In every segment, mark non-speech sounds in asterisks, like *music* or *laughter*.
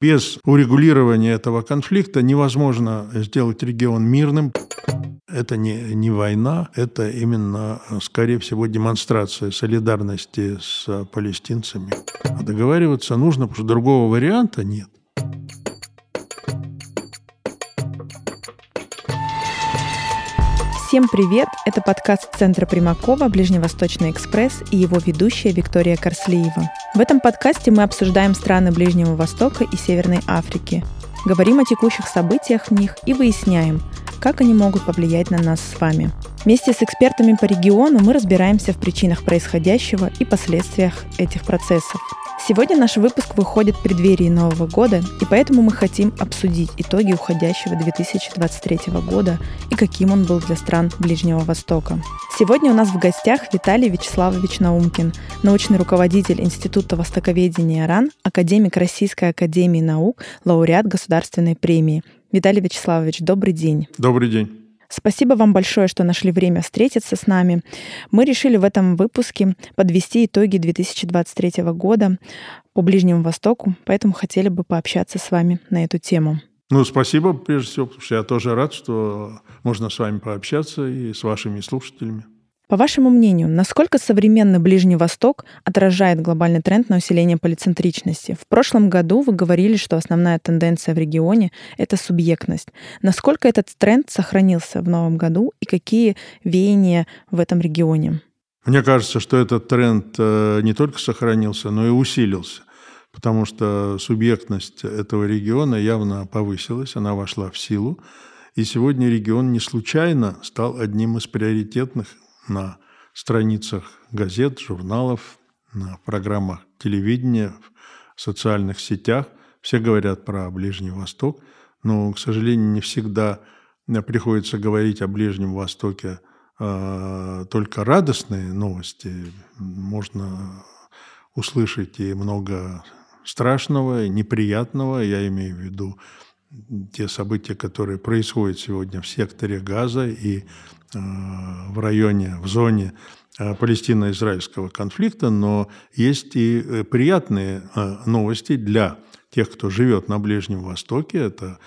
Без урегулирования этого конфликта невозможно сделать регион мирным. Это не, не война, это именно, скорее всего, демонстрация солидарности с палестинцами. А договариваться нужно, потому что другого варианта нет. Всем привет! Это подкаст Центра Примакова «Ближневосточный экспресс» и его ведущая Виктория Корслиева. В этом подкасте мы обсуждаем страны Ближнего Востока и Северной Африки, говорим о текущих событиях в них и выясняем, как они могут повлиять на нас с вами. Вместе с экспертами по региону мы разбираемся в причинах происходящего и последствиях этих процессов – Сегодня наш выпуск выходит в преддверии Нового года, и поэтому мы хотим обсудить итоги уходящего 2023 года и каким он был для стран Ближнего Востока. Сегодня у нас в гостях Виталий Вячеславович Наумкин, научный руководитель Института востоковедения РАН, академик Российской академии наук, лауреат Государственной премии. Виталий Вячеславович, добрый день. Добрый день. Спасибо вам большое, что нашли время встретиться с нами. Мы решили в этом выпуске подвести итоги 2023 года по Ближнему Востоку, поэтому хотели бы пообщаться с вами на эту тему. Ну, спасибо, прежде всего, потому что я тоже рад, что можно с вами пообщаться и с вашими слушателями. По вашему мнению, насколько современный Ближний Восток отражает глобальный тренд на усиление полицентричности? В прошлом году вы говорили, что основная тенденция в регионе — это субъектность. Насколько этот тренд сохранился в новом году и какие веяния в этом регионе? Мне кажется, что этот тренд э, не только сохранился, но и усилился потому что субъектность этого региона явно повысилась, она вошла в силу. И сегодня регион не случайно стал одним из приоритетных на страницах газет, журналов, на программах телевидения, в социальных сетях. Все говорят про Ближний Восток, но, к сожалению, не всегда приходится говорить о Ближнем Востоке э, только радостные новости. Можно услышать и много страшного, неприятного. Я имею в виду те события, которые происходят сегодня в секторе Газа и Э, в районе, в зоне э, палестино-израильского конфликта, но есть и э, приятные новости для тех, кто живет на Ближнем Востоке. Это,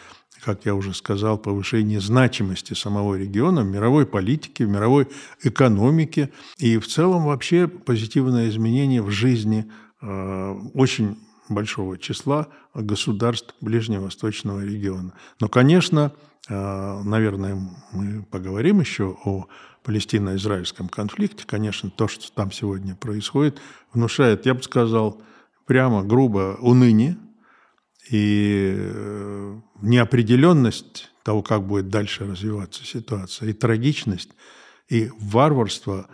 как я уже сказал, повышение значимости самого региона в мировой политике, в мировой экономике и в целом вообще позитивное изменение в жизни очень большого числа государств Ближневосточного региона. Но, конечно, наверное, мы поговорим еще о палестино-израильском конфликте. Конечно, то, что там сегодня происходит, внушает, я бы сказал, прямо грубо уныние и э, неопределенность того, как будет дальше развиваться ситуация, и трагичность, и варварство,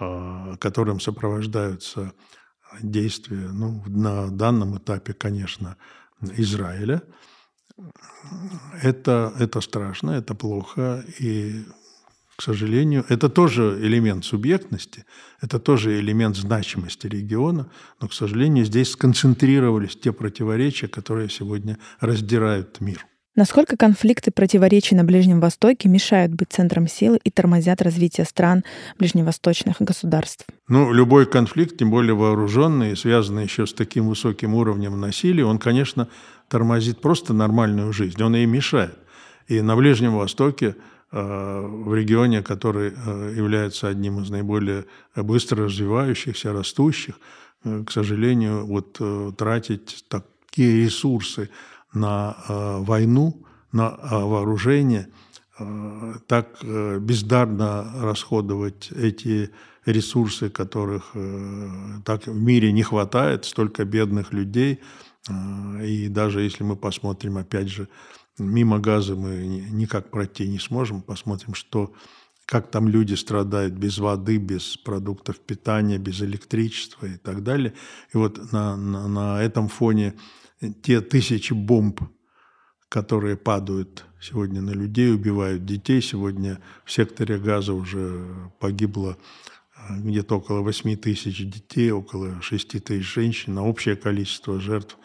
а, которым сопровождаются действия, ну, на данном этапе, конечно, Израиля – это, это страшно, это плохо, и, к сожалению, это тоже элемент субъектности, это тоже элемент значимости региона, но, к сожалению, здесь сконцентрировались те противоречия, которые сегодня раздирают мир. Насколько конфликты противоречий на Ближнем Востоке мешают быть центром силы и тормозят развитие стран ближневосточных государств? Ну, любой конфликт, тем более вооруженный, связанный еще с таким высоким уровнем насилия, он, конечно, тормозит просто нормальную жизнь, он ей мешает. И на Ближнем Востоке, э, в регионе, который э, является одним из наиболее быстро развивающихся, растущих, э, к сожалению, вот тратить такие ресурсы на войну, на вооружение, так бездарно расходовать эти ресурсы, которых так в мире не хватает, столько бедных людей. И даже если мы посмотрим, опять же, мимо газа мы никак пройти не сможем, посмотрим, что как там люди страдают без воды, без продуктов питания, без электричества и так далее. И вот на, на, на этом фоне те тысячи бомб, которые падают сегодня на людей, убивают детей. Сегодня в секторе газа уже погибло э, где-то около 8 тысяч детей, около 6 тысяч женщин, а общее количество жертв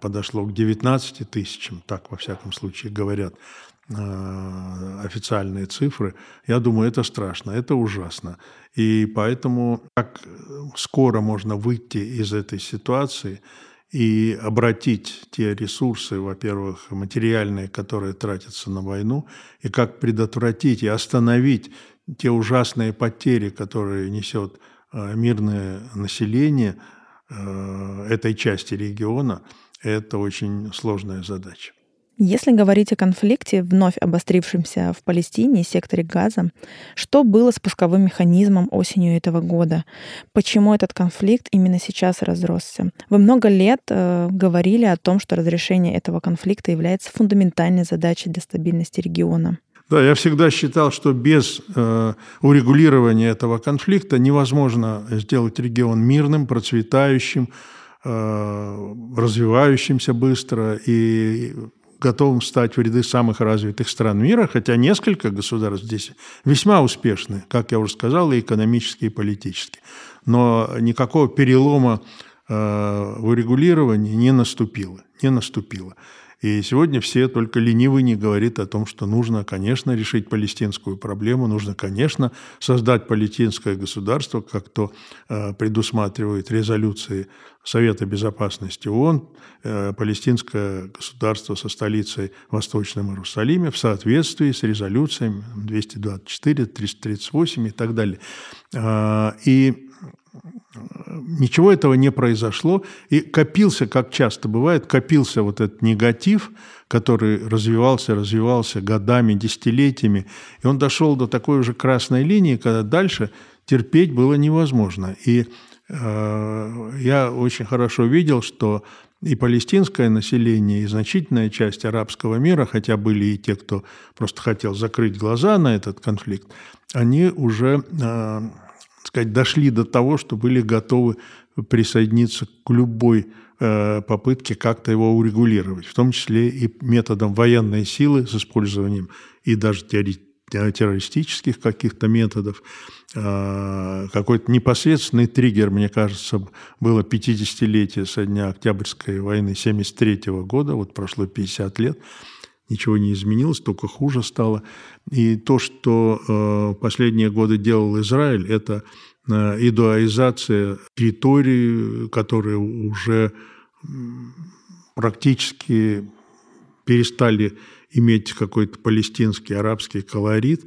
подошло к 19 тысячам, так во всяком случае говорят э, официальные цифры. Я думаю, это страшно, это ужасно. И поэтому как скоро можно выйти из этой ситуации – и обратить те ресурсы, во-первых, материальные, которые тратятся на войну, и как предотвратить и остановить те ужасные потери, которые несет э, мирное население э, этой части региона, это очень сложная задача. Если говорить о конфликте, вновь обострившемся в Палестине и секторе Газа, что было спусковым механизмом осенью этого года? Почему этот конфликт именно сейчас разросся? Вы много лет э, говорили о том, что разрешение этого конфликта является фундаментальной задачей для стабильности региона. Да, я всегда считал, что без э, урегулирования этого конфликта невозможно сделать регион мирным, процветающим, э, развивающимся быстро и готовым встать в ряды самых развитых стран мира, хотя несколько государств здесь весьма успешны, как я уже сказал, и экономически, и политически. Но никакого перелома э, в урегулировании не наступило. Не наступило. И сегодня все только ленивый не говорит о том, что нужно, конечно, решить палестинскую проблему, нужно, конечно, создать палестинское государство, как то э, предусматривает резолюции Совета Безопасности ООН, э, палестинское государство со столицей Восточном Иерусалиме в соответствии с резолюциями 224, 338 и так далее. Э, и ничего этого не произошло, и копился, как часто бывает, копился вот этот негатив, который развивался, развивался годами, десятилетиями, и он дошел до такой уже красной линии, когда дальше терпеть было невозможно. И э, я очень хорошо видел, что и палестинское население, и значительная часть арабского мира, хотя были и те, кто просто хотел закрыть глаза на этот конфликт, они уже э, сказать, дошли до того, что были готовы присоединиться к любой э, попытке как-то его урегулировать, в том числе и методом военной силы с использованием и даже террористических каких-то методов. Э, какой-то непосредственный триггер, мне кажется, было 50-летие со дня Октябрьской войны 1973 года, вот прошло 50 лет, ничего не изменилось, только хуже стало. И то, что э, последние годы делал Израиль, это э, идуаизация территории, которые уже практически перестали иметь какой-то палестинский арабский колорит.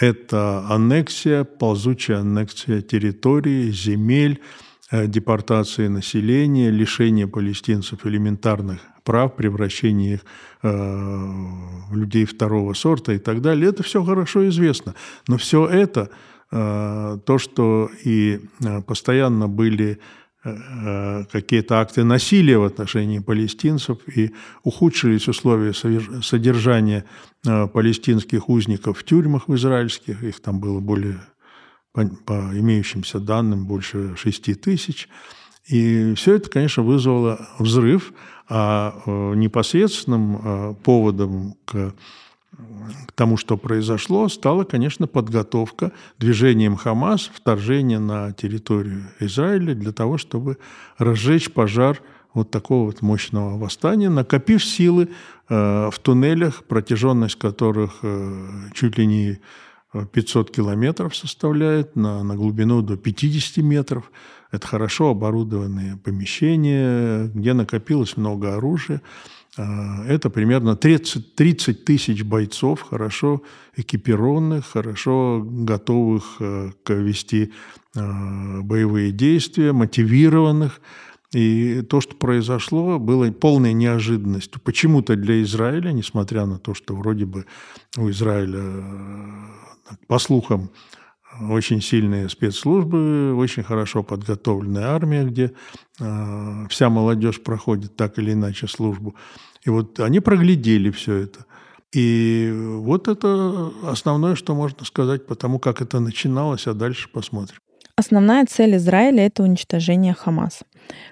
Это аннексия, ползучая аннексия территории, земель, э, депортация населения, лишение палестинцев элементарных прав, превращение их э, в людей второго сорта и так далее. Это все хорошо известно. Но все это, э, то, что и э, постоянно были какие-то акты насилия в отношении палестинцев и ухудшились условия содержания палестинских узников в тюрьмах в израильских. Их там было более, по, имеющимся данным, больше 6 тысяч. И все это, конечно, вызвало взрыв, а э, непосредственным э, поводом к к тому, что произошло, стала, конечно, подготовка движением Хамас, вторжения на территорию Израиля для того, чтобы разжечь пожар вот такого вот мощного восстания, накопив силы э, в туннелях, протяженность которых чуть ли не 500 километров составляет, на, на глубину до 50 метров. Это хорошо оборудованные помещения, где накопилось много оружия. А, это примерно 30, 30 тысяч бойцов, хорошо экипированных, хорошо готовых э, к вести боевые действия, мотивированных. И то, что произошло, было полной неожиданностью. Почему-то для Израиля, несмотря на то, что вроде бы у Израиля, э, по слухам, очень сильные спецслужбы, очень хорошо подготовленная армия, где э, вся молодежь проходит так или иначе службу. И вот они проглядели все это. И вот это основное, что можно сказать, потому как это начиналось, а дальше посмотрим. Основная цель Израиля — это уничтожение Хамас.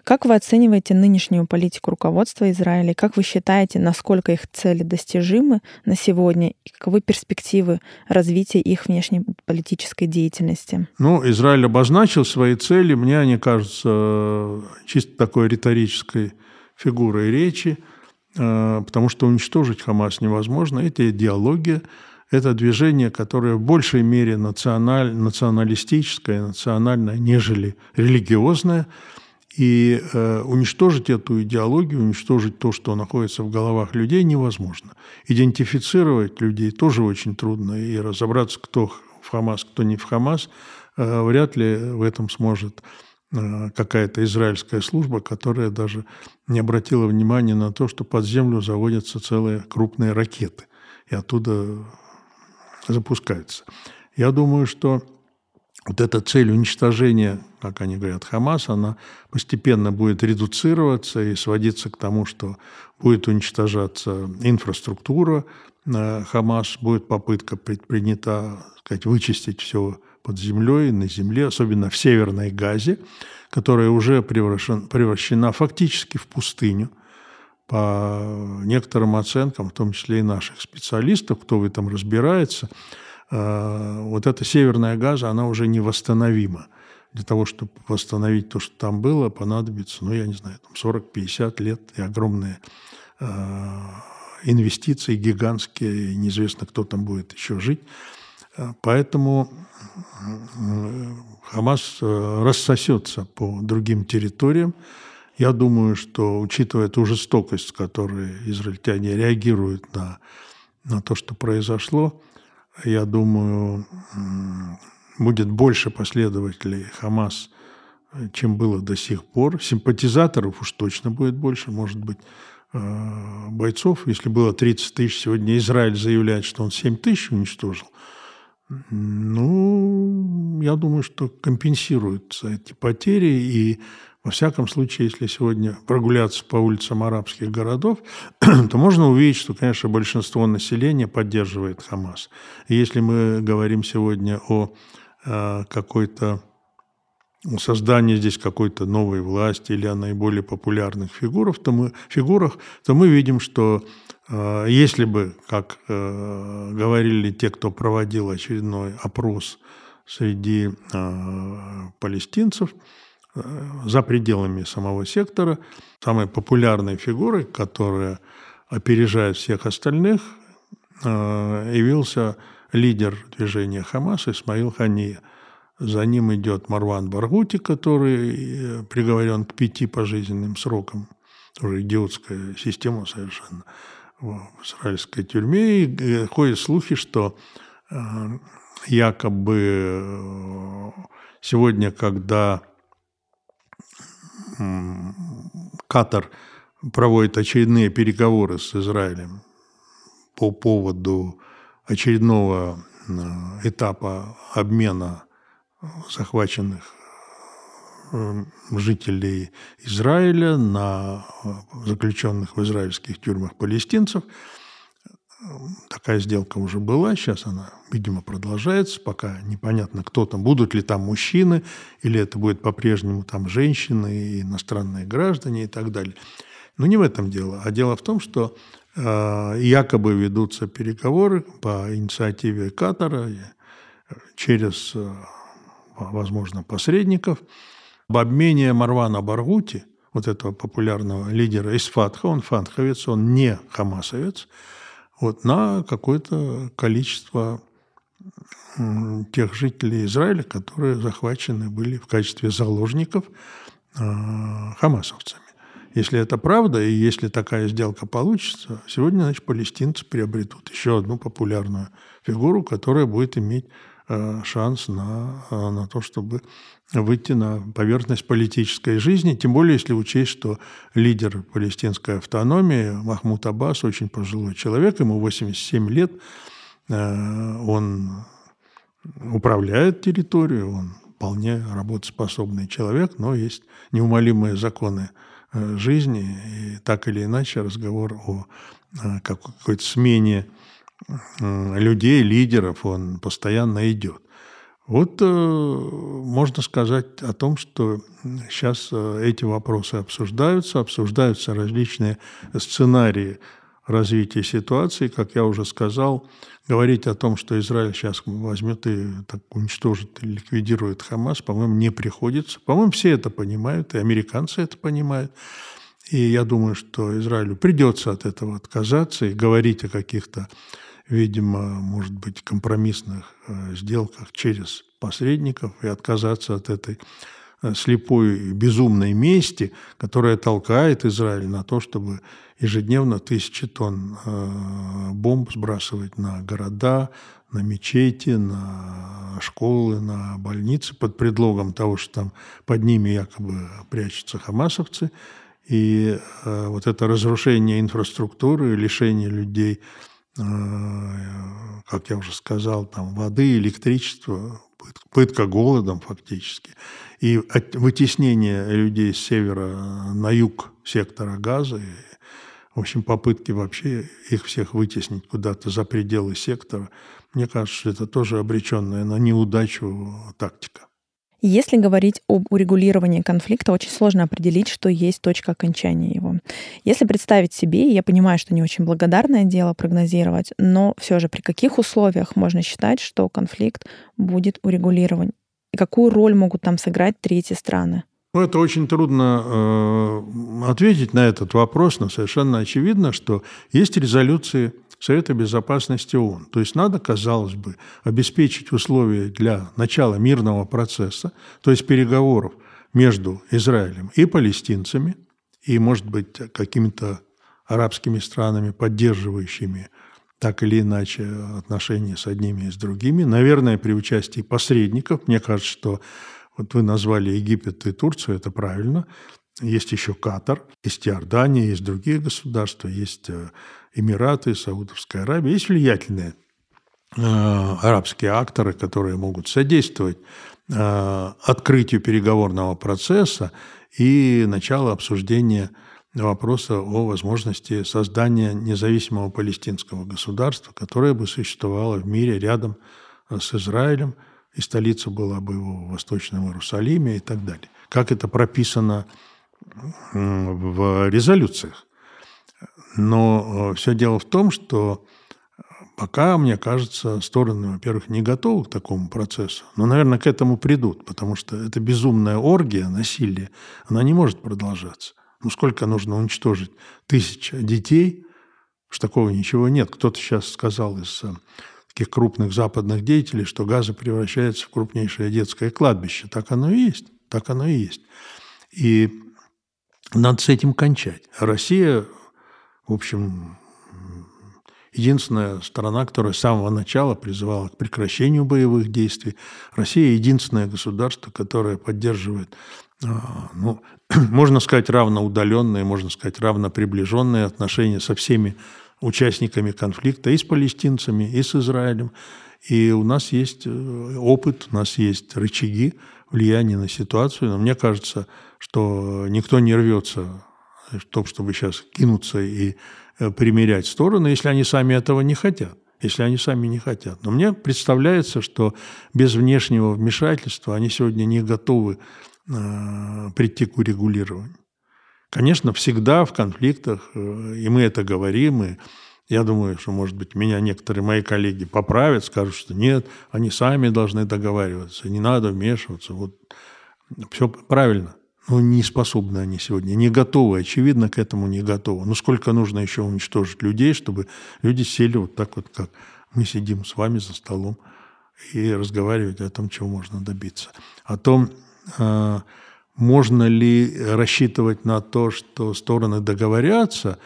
Как вы оцениваете нынешнюю политику руководства Израиля? Как вы считаете, насколько их цели достижимы на сегодня? И каковы перспективы развития их внешнеполитической деятельности? Ну, Израиль обозначил свои цели. Мне они кажутся чисто такой риторической фигурой речи, э, потому что уничтожить Хамас невозможно. Это идеология, это движение, которое в большей мере националь, националистическое, национальное, нежели религиозное. И э, уничтожить эту идеологию, уничтожить то, что находится в головах людей, невозможно. Идентифицировать людей тоже очень трудно. И разобраться, кто в Хамас, кто не в Хамас, э, вряд ли в этом сможет э, какая-то израильская служба, которая даже не обратила внимания на то, что под землю заводятся целые крупные ракеты. И оттуда запускаются. Я думаю, что вот эта цель уничтожения, как они говорят, Хамас, она постепенно будет редуцироваться и сводиться к тому, что будет уничтожаться инфраструктура э, Хамас, будет попытка предпринята сказать, вычистить все под землей, на земле, особенно в Северной Газе, которая уже превращена, превращена фактически в пустыню. По некоторым оценкам, в том числе и наших специалистов, кто в этом разбирается – вот эта северная газа, она уже невосстановима. Для того, чтобы восстановить то, что там было, понадобится, ну, я не знаю, там 40-50 лет и огромные э, инвестиции гигантские, неизвестно, кто там будет еще жить. Э, поэтому Хамас рассосется по другим территориям. Я думаю, что, учитывая ту жестокость, с которой израильтяне реагируют на, на то, что произошло, я думаю, будет больше последователей Хамас, чем было до сих пор. Симпатизаторов уж точно будет больше, может быть, э, бойцов. Если было 30 тысяч, сегодня Израиль заявляет, что он 7 тысяч уничтожил. Ну, я думаю, что компенсируются эти потери, и во всяком случае, если сегодня прогуляться по улицам арабских городов, *clears throat* то можно увидеть, что, конечно, большинство населения поддерживает Хамас. И если мы говорим сегодня о э, какой-то создании здесь какой-то новой власти или о наиболее популярных фигурах, то мы, фигурах, то мы видим, что э, если бы, как э, говорили те, кто проводил очередной опрос среди палестинцев, Э, за пределами самого сектора. Самой популярной фигурой, которая опережает всех остальных, э, явился лидер движения Хамас Исмаил Хания. За ним идет Марван Баргути, который э, приговорен к пяти пожизненным срокам. Тоже идиотская система совершенно в израильской тюрьме. И ходят слухи, что якобы сегодня, когда Катар проводит очередные переговоры с Израилем по поводу очередного этапа обмена захваченных жителей Израиля на э, заключенных в израильских тюрьмах палестинцев – такая сделка уже была, сейчас она, видимо, продолжается, пока непонятно, кто там, будут ли там мужчины, или это будет по-прежнему там женщины, иностранные граждане и так далее. Но не в этом дело, а дело в том, что э, якобы ведутся переговоры по инициативе Катара через, э, возможно, посредников об обмене Марвана Баргути, вот этого популярного лидера из Фатха, он фатховец, он не хамасовец, вот, на какое-то количество тех жителей Израиля, которые захвачены были в качестве заложников а, хамасовцами. Если это правда, и если такая сделка получится, сегодня, значит, палестинцы приобретут еще одну популярную фигуру, которая будет иметь шанс на, э, на то, чтобы выйти на поверхность политической жизни, тем более если учесть, что лидер палестинской автономии Махмуд Аббас очень пожилой человек, ему 87 лет, э, он управляет территорией, он вполне работоспособный человек, но есть неумолимые законы жизни, и так или иначе разговор о какой-то смене людей, лидеров, он постоянно идет. Вот э, можно сказать о том, что сейчас э, эти вопросы обсуждаются, обсуждаются различные сценарии развития ситуации. Как я уже сказал, говорить о том, что Израиль сейчас возьмет и так уничтожит и ликвидирует Хамас, по-моему, не приходится. По-моему, все это понимают, и американцы это понимают. И я думаю, что Израилю придется от этого отказаться и говорить о каких-то видимо, может быть, компромиссных э, сделках через посредников и отказаться от этой э, слепой безумной мести, которая толкает Израиль на то, чтобы ежедневно тысячи тонн э, бомб сбрасывать на города, на мечети, на школы, на больницы под предлогом того, что там под ними якобы прячутся хамасовцы. И вот это разрушение инфраструктуры, лишение людей, как я уже сказал, там воды, электричества, пытка голодом фактически, и вытеснение людей с севера на юг сектора газа, и, в общем, попытки вообще их всех вытеснить куда-то за пределы сектора, мне кажется, это тоже обреченная на неудачу тактика. Если говорить об урегулировании конфликта, очень сложно определить, что есть точка окончания его. Если представить себе, я понимаю, что не очень благодарное дело прогнозировать, но все же при каких условиях можно считать, что конфликт будет урегулирован? И какую роль могут там сыграть третьи страны? Ну, это очень трудно э, ответить на этот вопрос, но совершенно очевидно, что есть резолюции Совета Безопасности ООН. То есть надо, казалось бы, обеспечить условия для начала мирного процесса, то есть переговоров между Израилем и палестинцами, и, может быть, какими-то арабскими странами, поддерживающими так или иначе отношения с одними и с другими. Наверное, при участии посредников. Мне кажется, что вот вы назвали Египет и Турцию, это правильно. Есть еще Катар, есть Иордания, есть другие государства, есть э, Эмираты, Саудовская Аравия. Есть влиятельные э, арабские акторы, которые могут содействовать э, открытию переговорного процесса и началу обсуждения вопроса о возможности создания независимого палестинского государства, которое бы существовало в мире рядом с Израилем, и столица была бы его в Восточном Иерусалиме и так далее. Как это прописано в резолюциях. Но э, все дело в том, что пока, мне кажется, стороны, во-первых, не готовы к такому процессу, но, наверное, к этому придут, потому что эта безумная оргия, насилие, она не может продолжаться. Ну, сколько нужно уничтожить? Тысяча детей? Что такого ничего нет. Кто-то сейчас сказал из э, таких крупных западных деятелей, что Газа превращается в крупнейшее детское кладбище. Так оно и есть. Так оно и есть. И надо с этим кончать. Россия в общем, единственная страна, которая с самого начала призывала к прекращению боевых действий. Россия – единственное государство, которое поддерживает, а, ну, *clears throat* можно сказать, равноудаленные, можно сказать, равноприближенные отношения со всеми участниками конфликта и с палестинцами, и с Израилем. И у нас есть э, опыт, у нас есть рычаги влияния на ситуацию. Но мне кажется, что никто не рвется в том, чтобы сейчас кинуться и э, примерять стороны, если они сами этого не хотят. Если они сами не хотят. Но мне представляется, что без внешнего вмешательства они сегодня не готовы э, прийти к урегулированию. Конечно, всегда в конфликтах, э, и мы это говорим, и я думаю, что, может быть, меня некоторые мои коллеги поправят, скажут, что нет, они сами должны договариваться, не надо вмешиваться. Вот все правильно но не способны они сегодня, не готовы, очевидно, к этому не готовы. Ну, сколько нужно еще уничтожить людей, чтобы люди сели вот так вот, как мы сидим с вами за столом и разговаривать о том, чего можно добиться. О том, а, можно ли рассчитывать на то, что стороны договорятся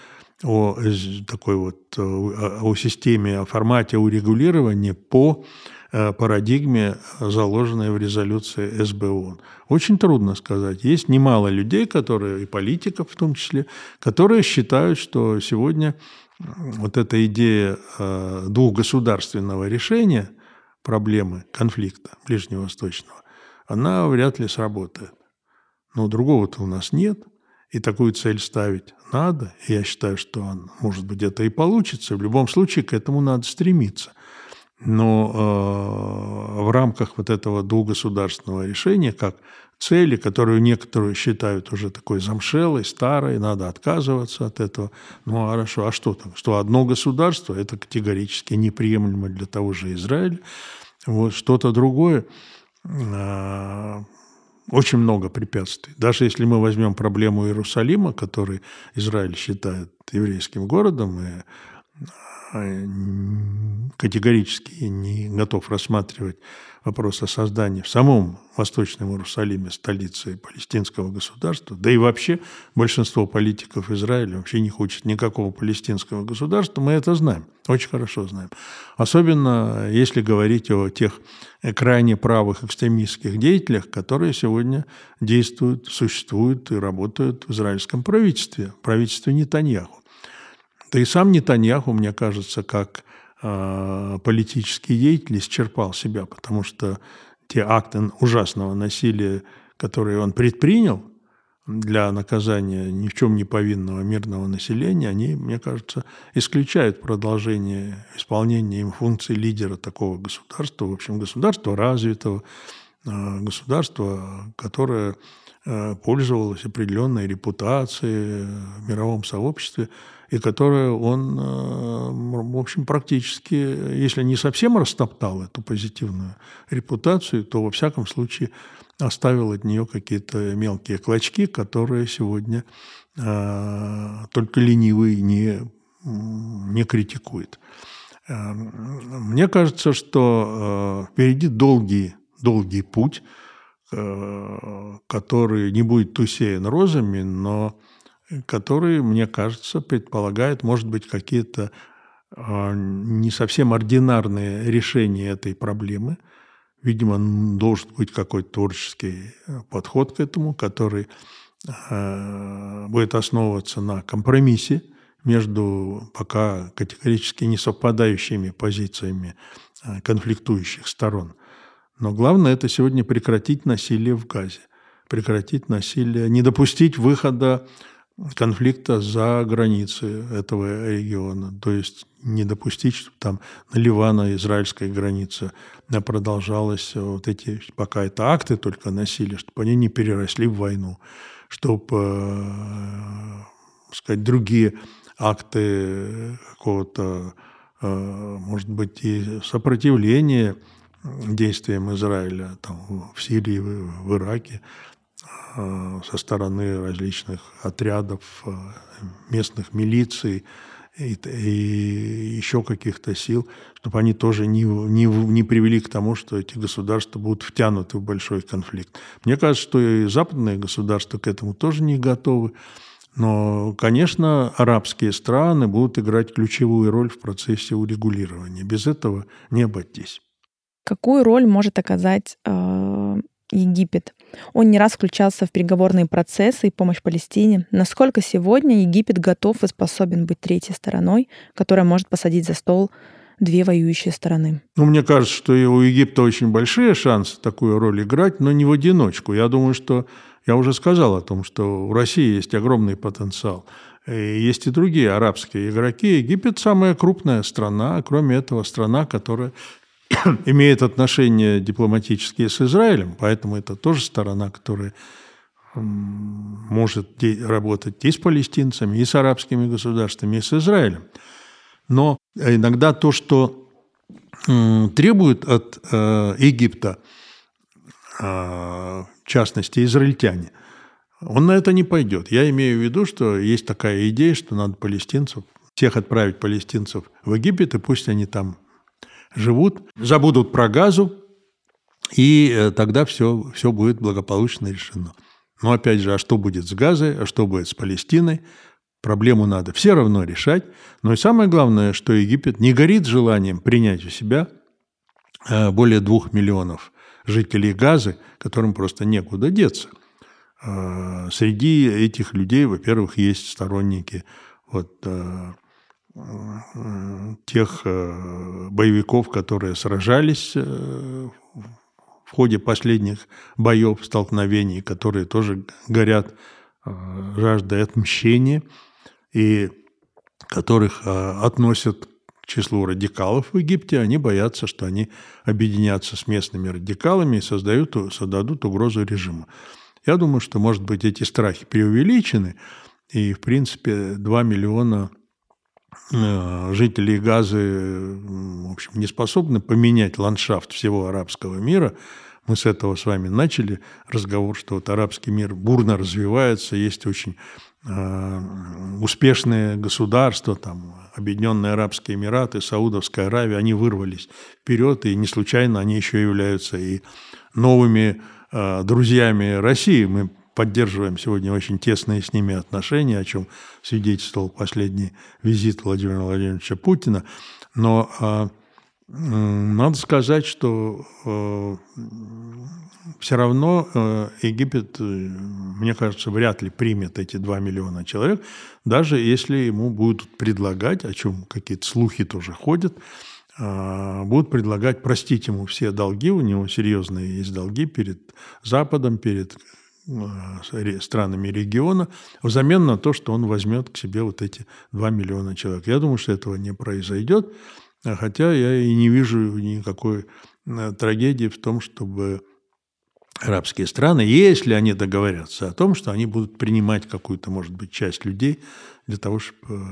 о такой вот о системе, о формате урегулирования по Э, парадигме, заложенной в резолюции СБО. Очень трудно сказать. Есть немало людей, которые, и политиков в том числе, которые считают, что сегодня вот эта идея э, двухгосударственного решения проблемы конфликта ближневосточного, она вряд ли сработает. Но другого-то у нас нет, и такую цель ставить надо. И я считаю, что, может быть, это и получится. В любом случае к этому надо стремиться. Но э, в рамках вот этого двугосударственного решения, как цели, которую некоторые считают уже такой замшелой, старой, надо отказываться от этого. Ну, а хорошо, а что там? Что одно государство, это категорически неприемлемо для того же Израиля. Вот что-то другое, э, очень много препятствий. Даже если мы возьмем проблему Иерусалима, который Израиль считает еврейским городом, и категорически не готов рассматривать вопрос о создании в самом Восточном Иерусалиме столицы палестинского государства, да и вообще большинство политиков Израиля вообще не хочет никакого палестинского государства, мы это знаем, очень хорошо знаем. Особенно если говорить о тех крайне правых экстремистских деятелях, которые сегодня действуют, существуют и работают в израильском правительстве, правительстве Нетаньяху. Да и сам Нетаньяху, мне кажется, как э, политический деятель исчерпал себя, потому что те акты ужасного насилия, которые он предпринял для наказания ни в чем не повинного мирного населения, они, мне кажется, исключают продолжение исполнения им функций лидера такого государства, в общем, государства развитого, э, государства, которое э, пользовалось определенной репутацией в мировом сообществе и которое он, э, в общем, практически, если не совсем растоптал эту позитивную репутацию, то, во всяком случае, оставил от нее какие-то мелкие клочки, которые сегодня только ленивый не, не критикует. Э, мне кажется, что впереди долгий, долгий путь, который не будет усеян розами, но который, мне кажется, предполагает, может быть, какие-то а, не совсем ординарные решения этой проблемы. Видимо, должен быть какой-то творческий э, подход к этому, который а, будет основываться на компромиссе между пока категорически не совпадающими позициями конфликтующих сторон. Но главное – это сегодня прекратить насилие в Газе, прекратить насилие, не допустить выхода конфликта за границы этого региона. То есть не допустить, чтобы там на Ливано-израильской границе продолжалось вот эти, пока это акты только насилия, чтобы они не переросли в войну, чтобы, э, сказать, другие акты какого-то, э, может быть, и сопротивления действиям Израиля там, в Сирии, в Ираке, Э, со стороны различных отрядов э, местных милиций и, и еще каких-то сил, чтобы они тоже не, не, не привели к тому, что эти государства будут втянуты в большой конфликт. Мне кажется, что и западные государства к этому тоже не готовы. Но, конечно, арабские страны будут играть ключевую роль в процессе урегулирования. Без этого не обойтись. Какую роль может оказать э, Египет. Он не раз включался в переговорные процессы и помощь Палестине. Насколько сегодня Египет готов и способен быть третьей стороной, которая может посадить за стол две воюющие стороны? Ну, мне кажется, что и у Египта очень большие шансы такую роль играть, но не в одиночку. Я думаю, что я уже сказал о том, что у России есть огромный потенциал. И есть и другие арабские игроки. Египет самая крупная страна, кроме этого страна, которая *coughs* имеет отношения дипломатические с Израилем, поэтому это тоже сторона, которая может работать и с палестинцами, и с арабскими государствами, и с Израилем. Но иногда то, что требует от э, Египта, а, в частности, израильтяне, он на это не пойдет. Я имею в виду, что есть такая идея, что надо палестинцев, всех отправить палестинцев в Египет, и пусть они там живут, забудут про газу, и э, тогда все, все будет благополучно решено. Но опять же, а что будет с Газой, а что будет с Палестиной? Проблему надо все равно решать. Но и самое главное, что Египет не горит желанием принять у себя э, более двух миллионов жителей Газы, которым просто некуда деться. Э, среди этих людей, во-первых, есть сторонники вот, тех э, боевиков, которые сражались э, в ходе последних боев, столкновений, которые тоже горят э, жаждой отмщения и которых относят к числу радикалов в Египте, они боятся, что они объединятся с местными радикалами и создают, создадут угрозу режима. Я думаю, что, может быть, эти страхи преувеличены, и, в принципе, 2 миллиона жители Газы, в общем, не способны поменять ландшафт всего арабского мира. Мы с этого с вами начали разговор, что вот арабский мир бурно развивается, есть очень э, успешные государства, там, Объединенные Арабские Эмираты, Саудовская Аравия, они вырвались вперед, и не случайно они еще являются и новыми э, друзьями России. Мы поддерживаем сегодня очень тесные с ними отношения, о чем свидетельствовал последний визит Владимира Владимировича Путина. Но э, надо сказать, что э, все равно э, Египет, э, мне кажется, вряд ли примет эти 2 миллиона человек, даже если ему будут предлагать, о чем какие-то слухи тоже ходят, э, будут предлагать простить ему все долги, у него серьезные есть долги перед Западом, перед странами региона, взамен на то, что он возьмет к себе вот эти 2 миллиона человек. Я думаю, что этого не произойдет, хотя я и не вижу никакой трагедии в том, чтобы арабские страны, если они договорятся о том, что они будут принимать какую-то, может быть, часть людей для того, чтобы э,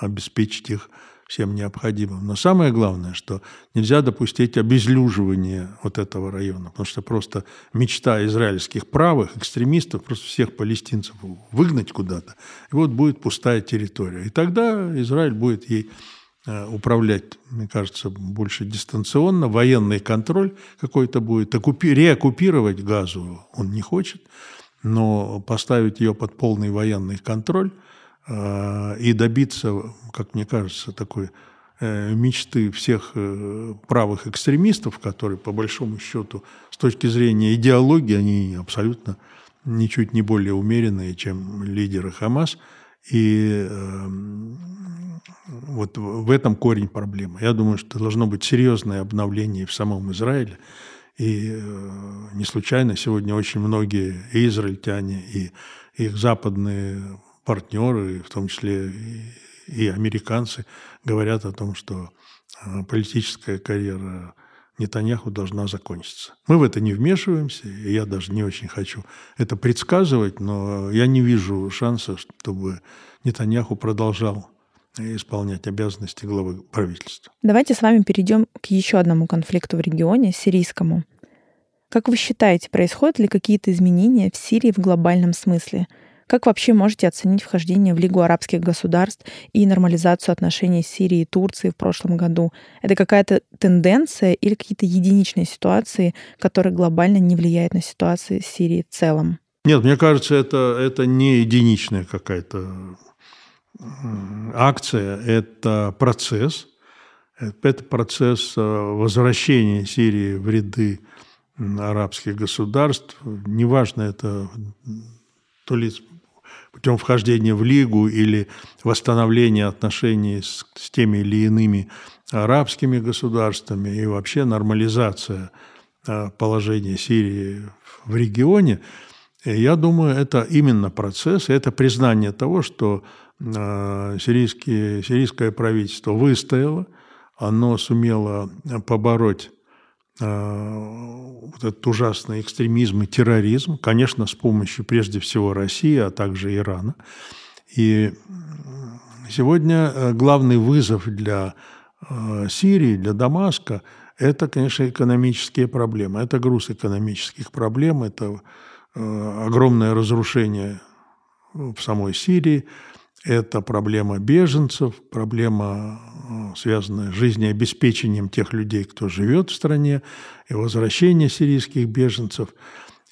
обеспечить их всем необходимым. Но самое главное, что нельзя допустить обезлюживания вот этого района, потому что просто мечта израильских правых экстремистов просто всех палестинцев выгнать куда-то, и вот будет пустая территория. И тогда Израиль будет ей Э, управлять, мне кажется, больше дистанционно. Военный контроль какой-то будет. Реоккупировать газу он не хочет, но поставить ее под полный военный контроль и добиться, как мне кажется, такой э, мечты всех правых экстремистов, которые, по большому счету, с точки зрения идеологии, они абсолютно ничуть не более умеренные, чем лидеры Хамас – и э, вот в этом корень проблемы. Я думаю, что должно быть серьезное обновление в самом Израиле. И э, не случайно сегодня очень многие и израильтяне, и их западные партнеры, в том числе и, американцы, говорят о том, что э, политическая карьера Нетаньяху должна закончиться. Мы в это не вмешиваемся, и я даже не очень хочу это предсказывать, но я не вижу шанса, чтобы Нетаньяху продолжал исполнять обязанности главы правительства. Давайте с вами перейдем к еще одному конфликту в регионе, сирийскому. Как вы считаете, происходят ли какие-то изменения в Сирии в глобальном смысле – как вообще можете оценить вхождение в Лигу арабских государств и нормализацию отношений Сирии и Турции в прошлом году? Это какая-то тенденция или какие-то единичные ситуации, которые глобально не влияют на ситуацию Сирии в целом? Нет, мне кажется, это, это не единичная какая-то акция, это процесс. Это процесс э, возвращения Сирии в ряды арабских государств. Неважно, это то ли путем вхождения в Лигу или восстановления отношений с, с теми или иными арабскими государствами и вообще нормализация а, положения Сирии в регионе, я думаю, это именно процесс, это признание того, что а, сирийские, сирийское правительство выстояло, оно сумело побороть Э, вот этот ужасный экстремизм и терроризм, конечно, с помощью прежде всего России, а также Ирана. И сегодня э, главный вызов для э, Сирии, для Дамаска – это, конечно, экономические проблемы. Это груз экономических проблем, это огромное разрушение в самой Сирии – это проблема беженцев, проблема, э, связанная с жизнеобеспечением тех людей, кто живет в стране, и возвращение сирийских беженцев,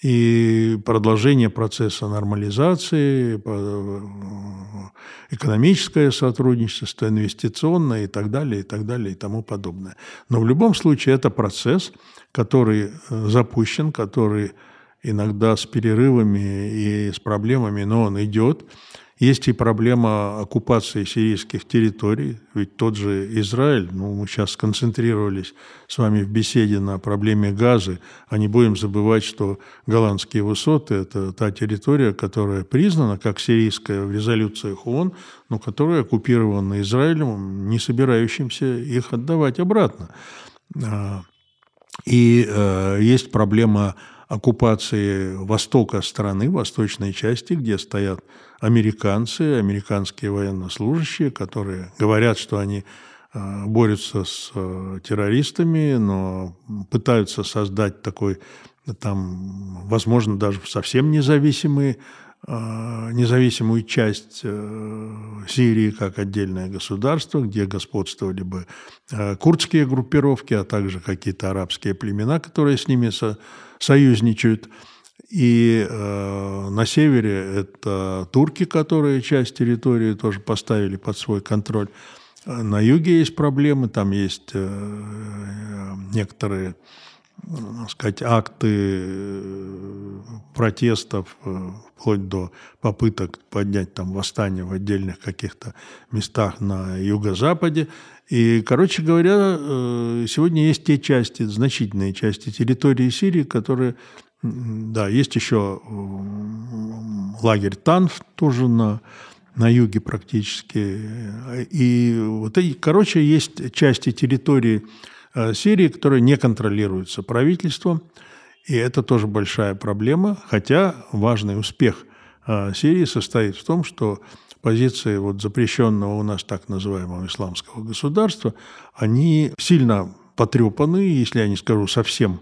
и продолжение процесса нормализации, э, экономическое сотрудничество, инвестиционное и так далее, и так далее, и тому подобное. Но в любом случае это процесс, который э, запущен, который иногда с перерывами и с проблемами, но он идет. Есть и проблема оккупации сирийских территорий. Ведь тот же Израиль, ну, мы сейчас сконцентрировались с вами в беседе на проблеме газы, а не будем забывать, что голландские высоты – это та территория, которая признана как сирийская в резолюциях ООН, но которая оккупирована Израилем, не собирающимся их отдавать обратно. А, и э, есть проблема оккупации востока страны, восточной части, где стоят американцы, американские военнослужащие, которые говорят, что они э, борются с э, террористами, но пытаются создать такой, там, возможно, даже совсем независимый независимую часть Сирии как отдельное государство, где господствовали бы курдские группировки, а также какие-то арабские племена, которые с ними со союзничают. И э, на севере это турки, которые часть территории тоже поставили под свой контроль. На юге есть проблемы, там есть э, некоторые так сказать, акты э, протестов, э, вплоть до попыток поднять там восстание в отдельных каких-то местах на юго-западе. И, короче говоря, э, сегодня есть те части, значительные части территории Сирии, которые, да, есть еще лагерь Танф тоже на на юге практически. И вот эти, короче, есть части территории э, Сирии, которые не контролируются правительством, и это тоже большая проблема, хотя важный успех э, Сирии состоит в том, что позиции вот запрещенного у нас так называемого исламского государства, они сильно потрепаны, если я не скажу совсем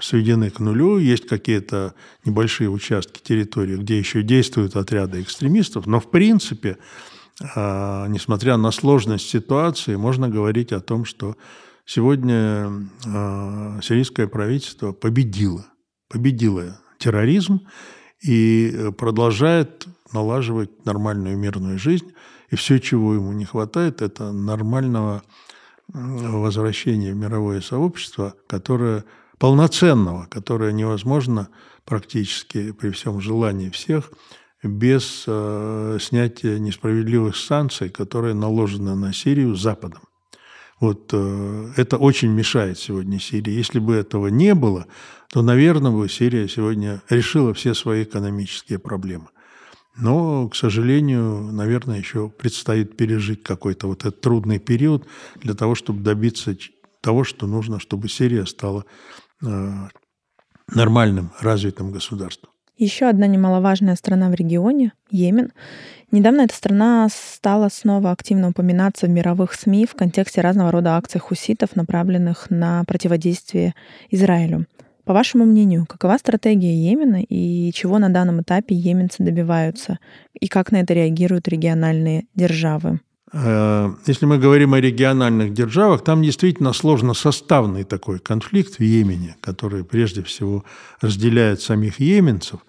сведены к нулю. Есть какие-то небольшие участки территории, где еще действуют отряды экстремистов, но в принципе, э, несмотря на сложность ситуации, можно говорить о том, что сегодня э, сирийское правительство победило, победило терроризм и продолжает налаживать нормальную мирную жизнь. И все, чего ему не хватает, это нормального возвращения в мировое сообщество, которое полноценного, которое невозможно практически при всем желании всех без э, снятия несправедливых санкций, которые наложены на Сирию Западом. Вот э, это очень мешает сегодня Сирии. Если бы этого не было, то, наверное, бы Сирия сегодня решила все свои экономические проблемы. Но, к сожалению, наверное, еще предстоит пережить какой-то вот этот трудный период для того, чтобы добиться того, что нужно, чтобы Сирия стала э, нормальным, развитым государством. Еще одна немаловажная страна в регионе – Йемен. Недавно эта страна стала снова активно упоминаться в мировых СМИ в контексте разного рода акций хуситов, направленных на противодействие Израилю. По вашему мнению, какова стратегия Йемена и чего на данном этапе йеменцы добиваются? И как на это реагируют региональные державы? Э, если мы говорим о региональных державах, там действительно сложно составный такой конфликт в Йемене, который прежде всего разделяет самих йеменцев.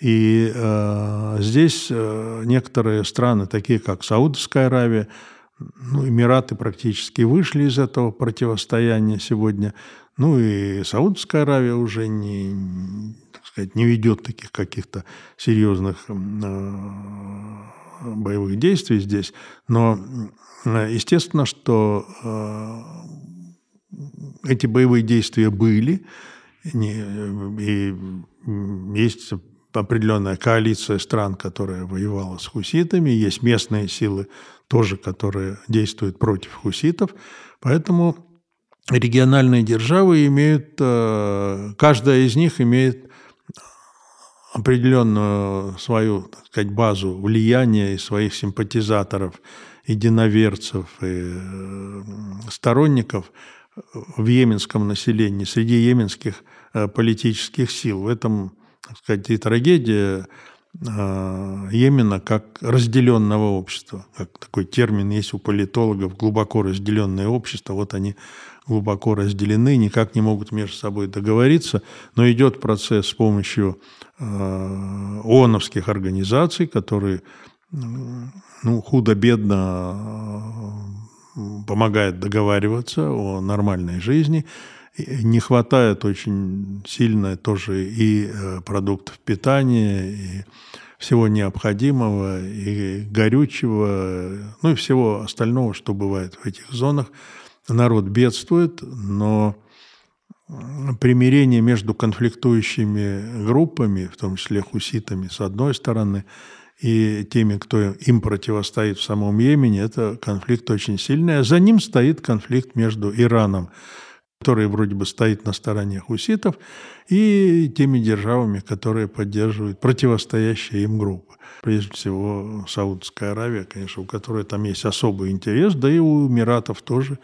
И э, здесь э, некоторые страны, такие как Саудовская Аравия, ну, Эмираты практически вышли из этого противостояния сегодня. Ну и Саудовская Аравия уже не, так сказать, не ведет таких каких-то серьезных э, боевых действий здесь. Но естественно, что э, эти боевые действия были, и есть определенная коалиция стран, которая воевала с хуситами, есть местные силы тоже, которые действуют против хуситов. Поэтому региональные державы имеют, э, каждая из них имеет определенную свою, так сказать, базу влияния и своих симпатизаторов, единоверцев и э, сторонников в йеменском населении, среди йеменских э, политических сил. В этом, так сказать, и трагедия Йемена как разделенного общества. Как такой термин есть у политологов, глубоко разделенное общество. Вот они глубоко разделены, никак не могут между собой договориться, но идет процесс с помощью э, ООНовских организаций, которые ну, худо-бедно э, помогают договариваться о нормальной жизни. Не хватает очень сильно тоже и э, продуктов питания, и всего необходимого, и горючего, ну и всего остального, что бывает в этих зонах – народ бедствует, но примирение между конфликтующими группами, в том числе хуситами с одной стороны, и теми, кто им противостоит в самом Йемене, это конфликт очень сильный. А за ним стоит конфликт между Ираном, который вроде бы стоит на стороне хуситов, и теми державами, которые поддерживают противостоящие им группы. Прежде всего, Саудовская Аравия, конечно, у которой там есть особый интерес, да и у Эмиратов тоже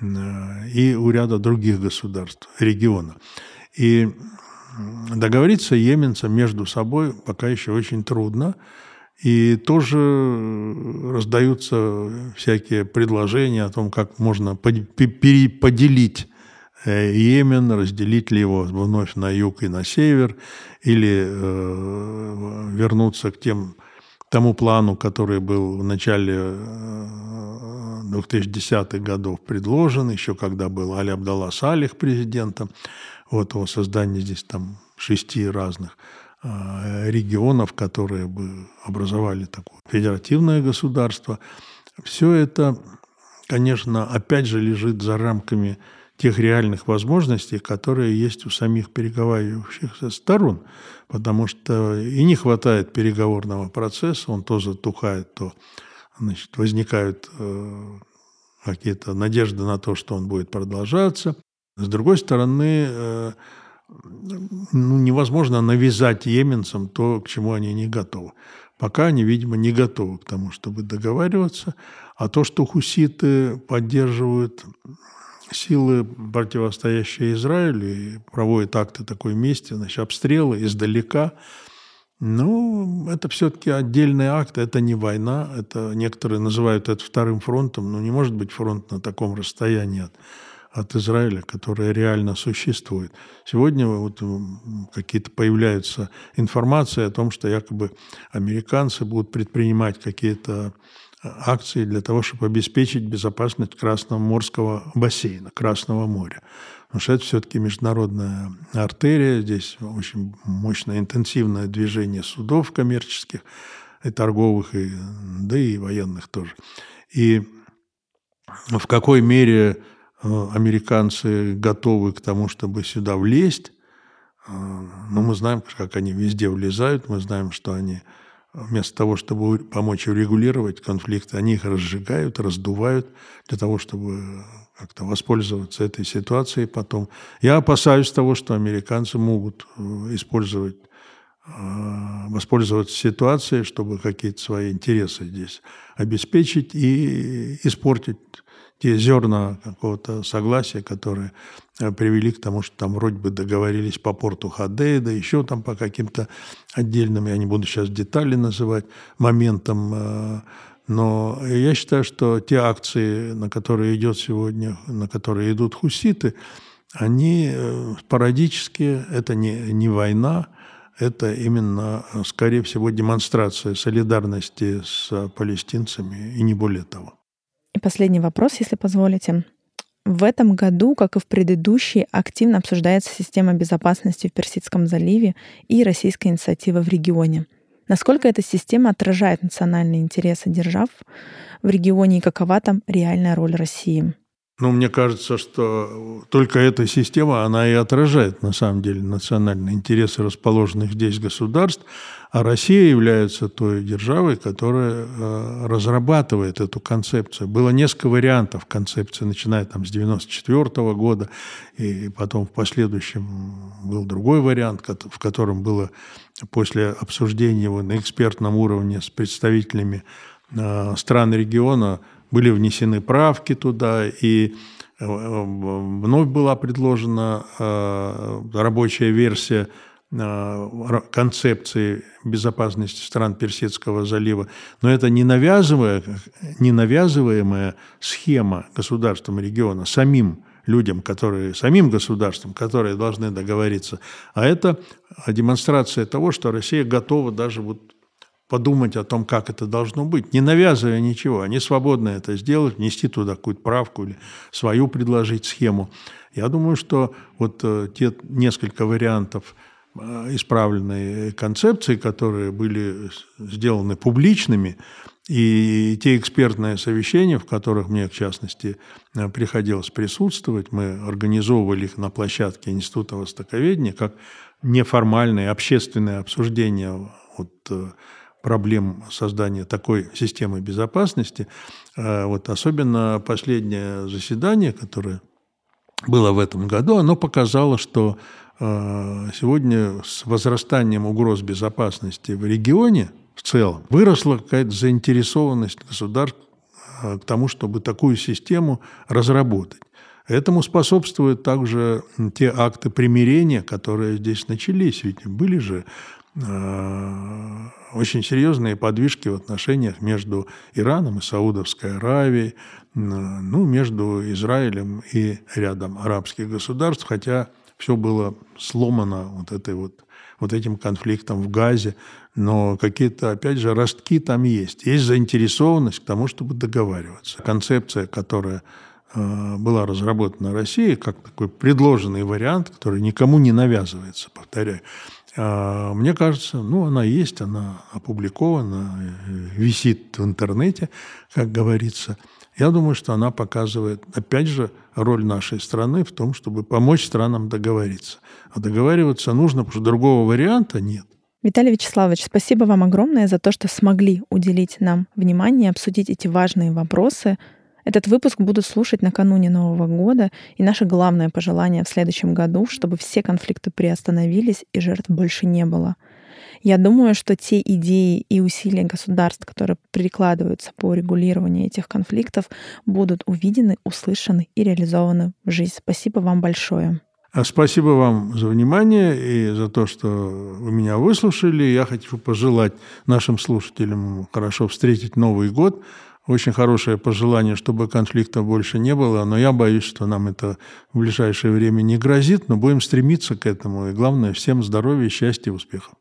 и у ряда других государств региона. И договориться йеменцам между собой пока еще очень трудно. И тоже раздаются всякие предложения о том, как можно поделить э, Йемен, разделить ли его вновь на юг и на север, или э, вернуться к тем, тому плану, который был в начале 2010-х э, годов предложен, еще когда был Али Абдалла Салих президентом, вот о создании здесь там шести разных Э, регионов, которые бы образовали такое федеративное государство. Все это, конечно, опять же лежит за рамками тех реальных возможностей, которые есть у самих переговаривающихся сторон, потому что и не хватает переговорного процесса, он то затухает, то значит, возникают э, какие-то надежды на то, что он будет продолжаться. С другой стороны, э, ну, невозможно навязать йеменцам то, к чему они не готовы. Пока они, видимо, не готовы к тому, чтобы договариваться. А то, что хуситы поддерживают силы, противостоящие Израилю, и проводят акты такой мести, значит, обстрелы издалека, ну, это все-таки отдельный акт, это не война, это некоторые называют это вторым фронтом, но не может быть фронт на таком расстоянии от от Израиля, которая реально существует. Сегодня вот какие-то появляются информации о том, что якобы американцы будут предпринимать какие-то акции для того, чтобы обеспечить безопасность Красного морского бассейна, Красного моря. Потому что это все-таки международная артерия, здесь очень мощное интенсивное движение судов коммерческих, и торговых, и, да и военных тоже. И в какой мере Э, американцы готовы к тому, чтобы сюда влезть. Э, но мы знаем, как они везде влезают, мы знаем, что они вместо того, чтобы помочь урегулировать конфликты, они их разжигают, раздувают для того, чтобы как-то воспользоваться этой ситуацией потом. Я опасаюсь того, что американцы могут э, использовать воспользоваться ситуацией, чтобы какие-то свои интересы здесь обеспечить и испортить те зерна какого-то согласия, которые э, привели к тому, что там вроде бы договорились по порту Хадейда, еще там по каким-то отдельным, я не буду сейчас детали называть, моментам. Э, но я считаю, что те акции, на которые идет сегодня, на которые идут хуситы, они э, парадически, это не, не война, это именно, скорее всего, демонстрация солидарности с палестинцами и не более того. И последний вопрос, если позволите. В этом году, как и в предыдущие, активно обсуждается система безопасности в Персидском заливе и российская инициатива в регионе. Насколько эта система отражает национальные интересы держав в регионе и какова там реальная роль России? Ну, мне кажется, что только эта система, она и отражает, на самом деле, национальные интересы расположенных здесь государств, а Россия является той державой, которая э, разрабатывает эту концепцию. Было несколько вариантов концепции, начиная там с 1994 года, и потом в последующем был другой вариант, в котором было после обсуждения его на экспертном уровне с представителями э, стран региона были внесены правки туда, и э, вновь была предложена э, рабочая версия э, концепции безопасности стран Персидского залива. Но это не, навязывая, не навязываемая схема государством региона самим людям, которые, самим государством, которые должны договориться, а это демонстрация того, что Россия готова даже вот подумать о том, как это должно быть, не навязывая ничего. Они свободны это сделать, внести туда какую-то правку или свою предложить схему. Я думаю, что вот э, те несколько вариантов э, исправленной концепции, которые были сделаны публичными, и те экспертные совещания, в которых мне, в частности, э, приходилось присутствовать, мы организовывали их на площадке Института Востоковедения как неформальное общественное обсуждение от проблем создания такой системы безопасности. А вот особенно последнее заседание, которое было в этом году, оно показало, что а, сегодня с возрастанием угроз безопасности в регионе в целом выросла какая-то заинтересованность государств а, к тому, чтобы такую систему разработать. Этому способствуют также те акты примирения, которые здесь начались. Ведь были же очень серьезные подвижки в отношениях между Ираном и Саудовской Аравией, ну, между Израилем и рядом арабских государств, хотя все было сломано вот, этой вот, вот этим конфликтом в Газе, но какие-то, опять же, ростки там есть. Есть заинтересованность к тому, чтобы договариваться. Концепция, которая э, была разработана Россией, как такой предложенный вариант, который никому не навязывается, повторяю, э, мне кажется, ну, она есть, она опубликована, э, висит в интернете, как говорится – я думаю, что она показывает, опять же, роль нашей страны в том, чтобы помочь странам договориться. А договариваться нужно, потому что другого варианта нет. Виталий Вячеславович, спасибо вам огромное за то, что смогли уделить нам внимание, обсудить эти важные вопросы. Этот выпуск будут слушать накануне Нового года, и наше главное пожелание в следующем году, чтобы все конфликты приостановились и жертв больше не было — я думаю, что те идеи и усилия государств, которые прикладываются по регулированию этих конфликтов, будут увидены, услышаны и реализованы в жизнь. Спасибо вам большое. А спасибо вам за внимание и за то, что вы меня выслушали. Я хочу пожелать нашим слушателям хорошо встретить Новый год. Очень хорошее пожелание, чтобы конфликтов больше не было, но я боюсь, что нам это в ближайшее время не грозит, но будем стремиться к этому. И главное, всем здоровья, счастья и успехов.